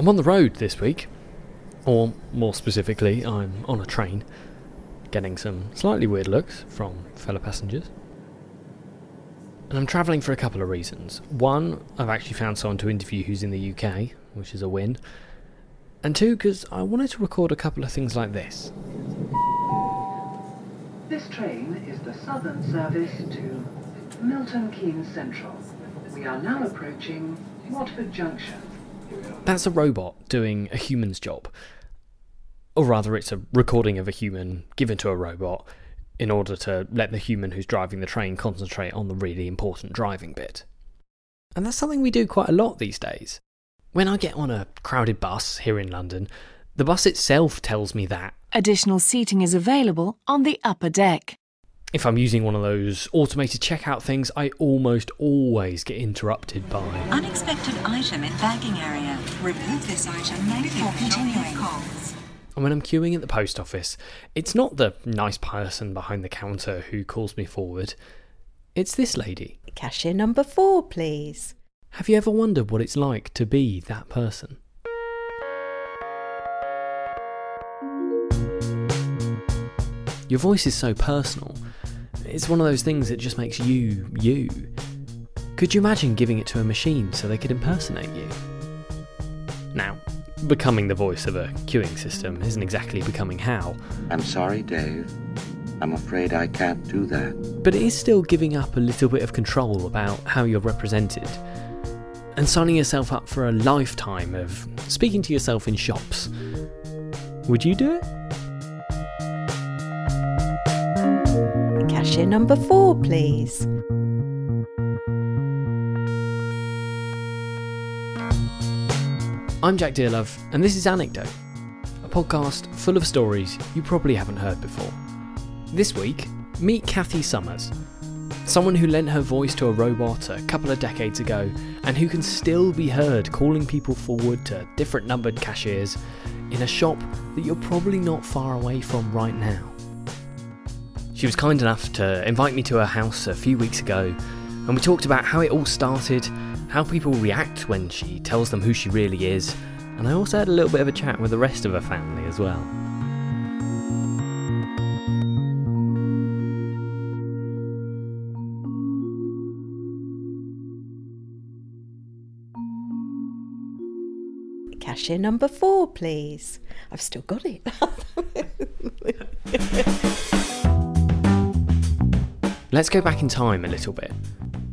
I'm on the road this week, or more specifically, I'm on a train, getting some slightly weird looks from fellow passengers. And I'm travelling for a couple of reasons. One, I've actually found someone to interview who's in the UK, which is a win. And two, because I wanted to record a couple of things like this. This train is the southern service to Milton Keynes Central. We are now approaching Watford Junction. That's a robot doing a human's job. Or rather, it's a recording of a human given to a robot in order to let the human who's driving the train concentrate on the really important driving bit. And that's something we do quite a lot these days. When I get on a crowded bus here in London, the bus itself tells me that. Additional seating is available on the upper deck. If I'm using one of those automated checkout things, I almost always get interrupted by. Unexpected item in bagging area. Remove this item before continuing calls. And when I'm queuing at the post office, it's not the nice person behind the counter who calls me forward. It's this lady. Cashier number four, please. Have you ever wondered what it's like to be that person? Your voice is so personal. It's one of those things that just makes you, you. Could you imagine giving it to a machine so they could impersonate you? Now, becoming the voice of a queuing system isn't exactly becoming HAL, I'm sorry, Dave. I'm afraid I can't do that. but it is still giving up a little bit of control about how you're represented and signing yourself up for a lifetime of speaking to yourself in shops. Would you do it? Number four, please. I'm Jack Dearlove, and this is Anecdote, a podcast full of stories you probably haven't heard before. This week, meet Kathy Summers, someone who lent her voice to a robot a couple of decades ago and who can still be heard calling people forward to different numbered cashiers in a shop that you're probably not far away from right now. She was kind enough to invite me to her house a few weeks ago, and we talked about how it all started, how people react when she tells them who she really is, and I also had a little bit of a chat with the rest of her family as well. Cashier number four, please. I've still got it. Let's go back in time a little bit.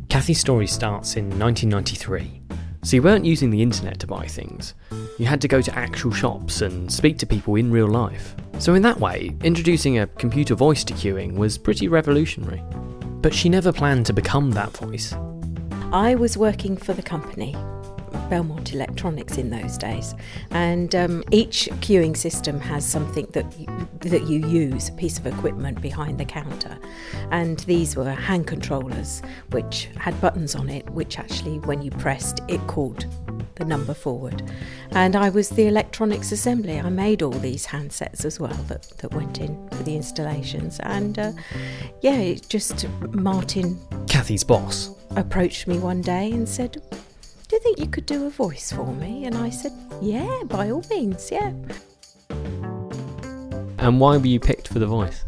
Kathy's story starts in 1993. So you weren't using the internet to buy things. You had to go to actual shops and speak to people in real life. So in that way, introducing a computer voice to queuing was pretty revolutionary. But she never planned to become that voice. I was working for the company, Belmont Electronics, in those days, and um, each queuing system has something that you, that you use, a piece of equipment behind the counter, and these were hand controllers, which had buttons on it, which actually, when you pressed, it called the number forward. And I was the electronics assembly. I made all these handsets as well that, that went in for the installations. And uh, yeah, it just Martin Kathy's boss. approached me one day and said, Do you think you could do a voice for me? And I said, Yeah, by all means, yeah. And why were you picked for the voice?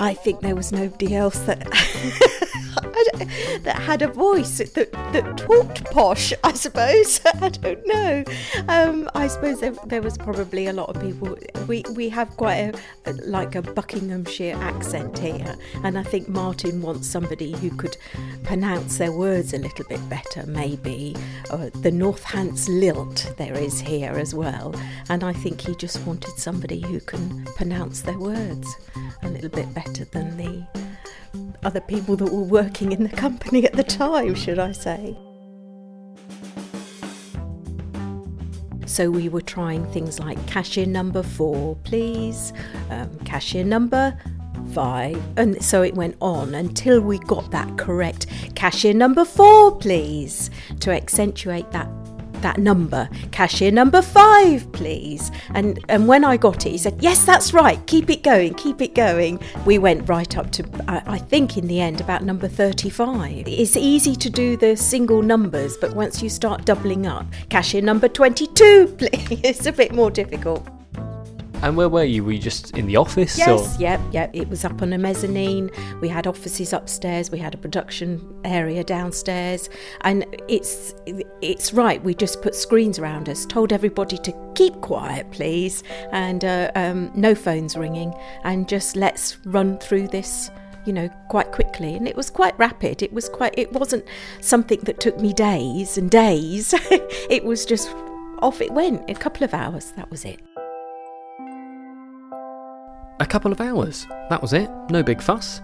I think there was nobody else that that had a voice that, that talked posh, I suppose. I don't know. Um, I suppose there, there was probably a lot of people. We, we have quite a like a Buckinghamshire accent here, and I think Martin wants somebody who could pronounce their words a little bit better, maybe. Uh, the Northants lilt there is here as well, and I think he just wanted somebody who can pronounce their words a little bit better than the other people that were working in the company at the time, should I say. So we were trying things like cashier number four, please, um, cashier number five, and so it went on until we got that correct. Cashier number four, please, to accentuate that that number, cashier number five, please. And and when I got it, he said, yes, that's right. Keep it going, keep it going. We went right up to, I, I think, in the end, about number 35. It's easy to do the single numbers, but once you start doubling up, cashier number 22, please. It's a bit more difficult. And where were you? Were you just in the office? Yes, Or? yep, yep. It was up on a mezzanine. We had offices upstairs. We had a production area downstairs, and it's it's right. We just put screens around us, told everybody to keep quiet, please, and uh, um, no phones ringing, and just let's run through this. You know, quite quickly, and it was quite rapid. It was quite. It wasn't something that took me days and days. it was just off it went. A couple of hours. That was it. A couple of hours. That was it. No big fuss.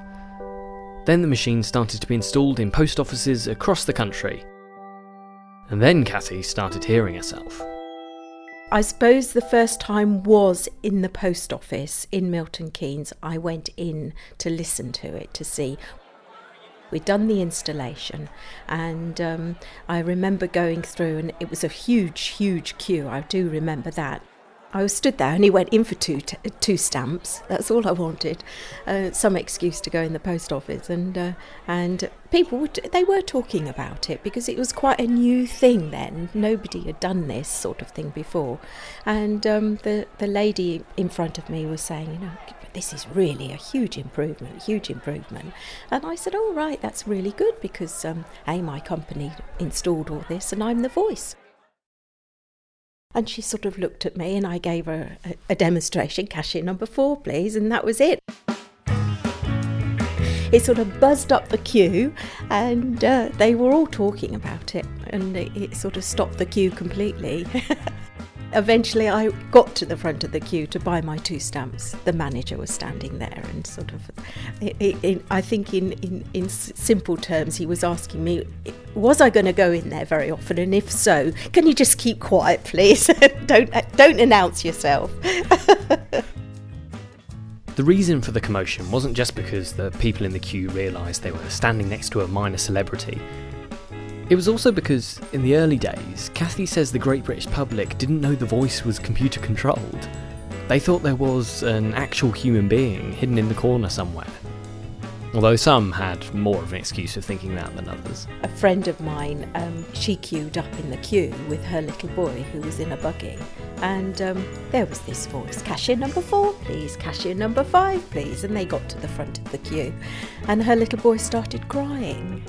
Then the machine started to be installed in post offices across the country. And then Kathy started hearing herself. I suppose the first time was in the post office in Milton Keynes. I went in to listen to it to see. We'd done the installation, and um, I remember going through, and it was a huge, huge queue. I do remember that. I was stood there and he went in for two t- two stamps. That's all I wanted. Uh, some excuse to go in the post office, and uh, and people would, they were talking about it because it was quite a new thing then. Nobody had done this sort of thing before, and um, the the lady in front of me was saying, you know. This is really a huge improvement, huge improvement. And I said, "All right, that's really good because, um, hey, my company installed all this, and I'm the voice." And she sort of looked at me and I gave her a, a demonstration, cashier number four, please, and that was it. It sort of buzzed up the queue and uh, they were all talking about it and it, it sort of stopped the queue completely. Eventually, I got to the front of the queue to buy my two stamps. The manager was standing there, and sort of, I think, in, in, in simple terms, he was asking me, was I going to go in there very often, and if so, can you just keep quiet, please? don't don't announce yourself. The reason for the commotion wasn't just because the people in the queue realised they were standing next to a minor celebrity. It was also because, in the early days, Kathy says the great British public didn't know the voice was computer controlled. They thought there was an actual human being hidden in the corner somewhere. Although some had more of an excuse for thinking that than others. a friend of mine, um, she queued up in the queue with her little boy who was in a buggy. And um, there was this voice cashier number four, please, cashier number five, please. And they got to the front of the queue. And her little boy started crying.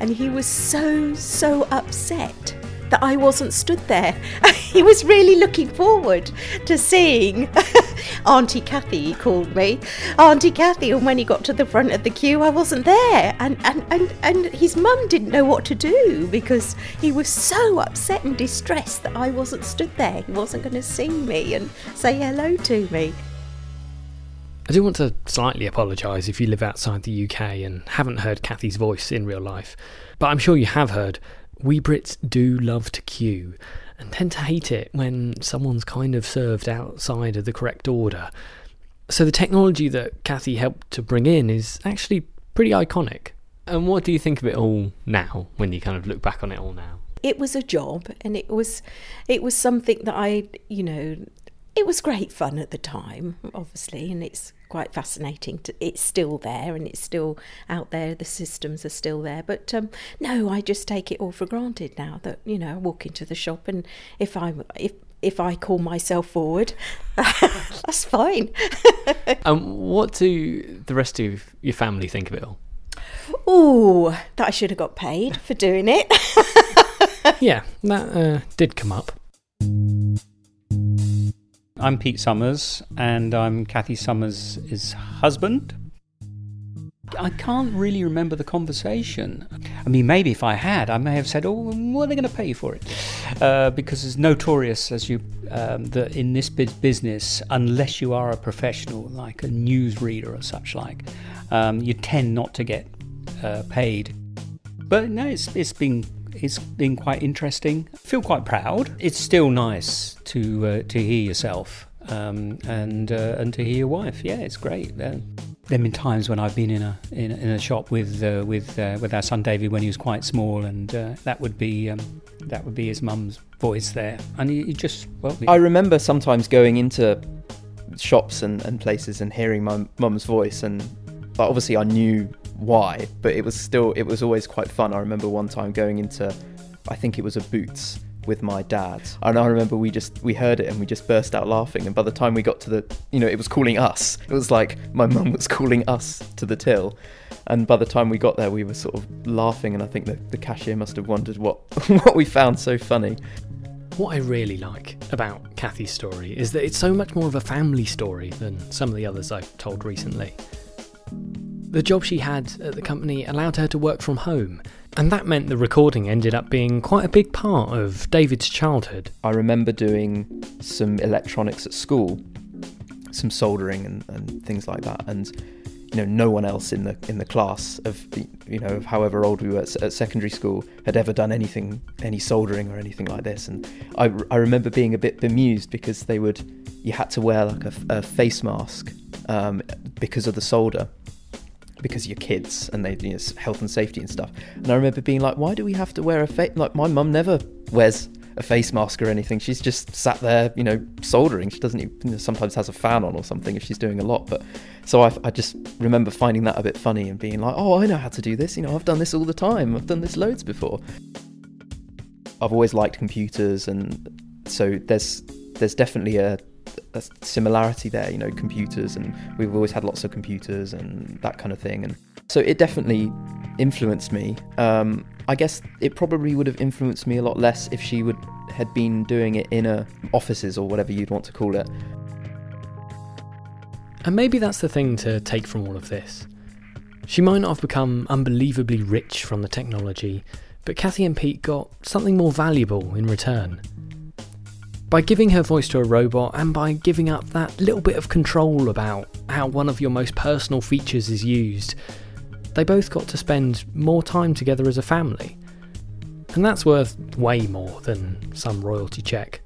And he was so, so upset that I wasn't stood there. he was really looking forward to seeing Auntie Kathy, he called me. Auntie Kathy, and when he got to the front of the queue, I wasn't there. And, and, and, and his mum didn't know what to do because he was so upset and distressed that I wasn't stood there. He wasn't going to see me and say hello to me. I do want to slightly apologise if you live outside the UK and haven't heard Kathy's voice in real life, but I'm sure you have heard we Brits do love to queue and tend to hate it when someone's kind of served outside of the correct order. So the technology that Kathy helped to bring in is actually pretty iconic. And what do you think of it all now when you kind of look back on it all now? it was a job and it was it was something that I you know it was great fun at the time obviously and it's quite fascinating to, it's still there and it's still out there the systems are still there but um, no I just take it all for granted now that you know I walk into the shop and if I'm if if I call myself forward that's fine And what do the rest of your family think of it all? Oh, that I should have got paid for doing it. Yeah, that uh, did come up. I'm Pete Summers, and I'm Kathy Summers' husband. I can't really remember the conversation. I mean, maybe if I had, I may have said, "Oh, what are they going to pay you for it?" Uh, because it's notorious, as you, um, that in this business, unless you are a professional, like a newsreader or such like, um, you tend not to get uh, paid. But no, it's it's been it's been quite interesting. I feel quite proud. It's still nice to uh, to hear yourself um, and uh, and to hear your wife. Yeah, it's great. Uh, there have been times when I've been in a in, a- in a shop with uh, with uh, with our son David when he was quite small, and uh, that would be um, that would be his mum's voice there, and he, he just well, I remember sometimes going into shops and, and places and hearing my mum's voice, and but obviously I knew why, but it was still it was always quite fun. I remember one time going into, I think it was a Boots with my dad, and I remember we just we heard it and we just burst out laughing. And by the time we got to the, you know, it was calling us. It was like my mum was calling us to the till. And by the time we got there, we were sort of laughing, and I think the, the cashier must have wondered what what we found so funny. What I really like about Kathy's story is that it's so much more of a family story than some of the others I've told recently. The job she had at the company allowed her to work from home, and that meant the recording ended up being quite a big part of David's childhood. I remember doing some electronics at school, some soldering and, and things like that, and you know, no one else in the in the class of you know, of however old we were at, secondary school had ever done anything, any soldering or anything like this. And I, I remember being a bit bemused because they would, you had to wear like a, a face mask um, because of the solder because you're kids and they you know, health and safety and stuff. And I remember being like, why do we have to wear a face? Like my mum never wears a face mask or anything. She's just sat there, you know, soldering. She doesn't even, you know, sometimes has a fan on or something if she's doing a lot. But so I, I just remember finding that a bit funny and being like, oh, I know how to do this. You know, I've done this all the time. I've done this loads before. I've always liked computers, and so there's there's definitely a, a similarity there. You know, computers, and we've always had lots of computers and that kind of thing. And so it definitely influenced me. Um, I guess it probably would have influenced me a lot less if she would had been doing it in a offices or whatever you'd want to call it. And maybe that's the thing to take from all of this. She might not have become unbelievably rich from the technology, but Kathy and Pete got something more valuable in return. By giving her voice to a robot and by giving up that little bit of control about how one of your most personal features is used, they both got to spend more time together as a family. And that's worth way more than some royalty check.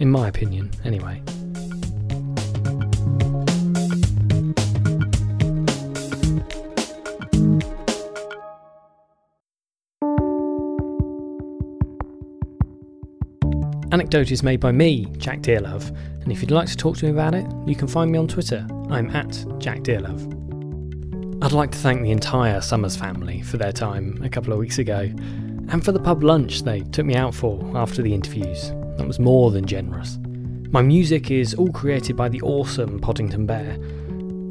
In my opinion, anyway. Anecdote is made by me, Jack Dearlove, and if you'd like to talk to me about it, you can find me on Twitter. I'm at Jack Dearlove. I'd like to thank the entire Summers family for their time a couple of weeks ago, and for the pub lunch they took me out for after the interviews. That was more than generous. My music is all created by the awesome Poddington Bear.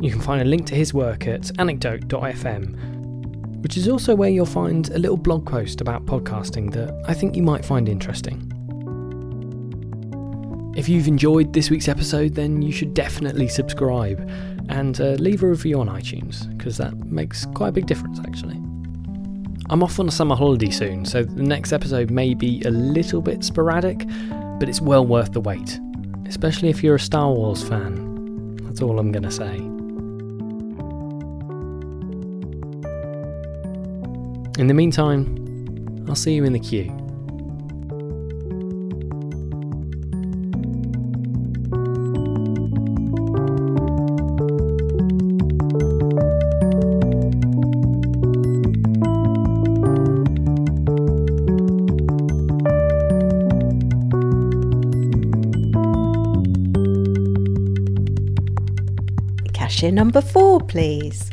You can find a link to his work at anecdote.fm, which is also where you'll find a little blog post about podcasting that I think you might find interesting. If you've enjoyed this week's episode, then you should definitely subscribe and uh, leave a review on iTunes, because that makes quite a big difference actually. I'm off on a summer holiday soon, so the next episode may be a little bit sporadic, but it's well worth the wait, especially if you're a Star Wars fan. That's all I'm going to say. In the meantime, I'll see you in the queue. Cashier number four, please.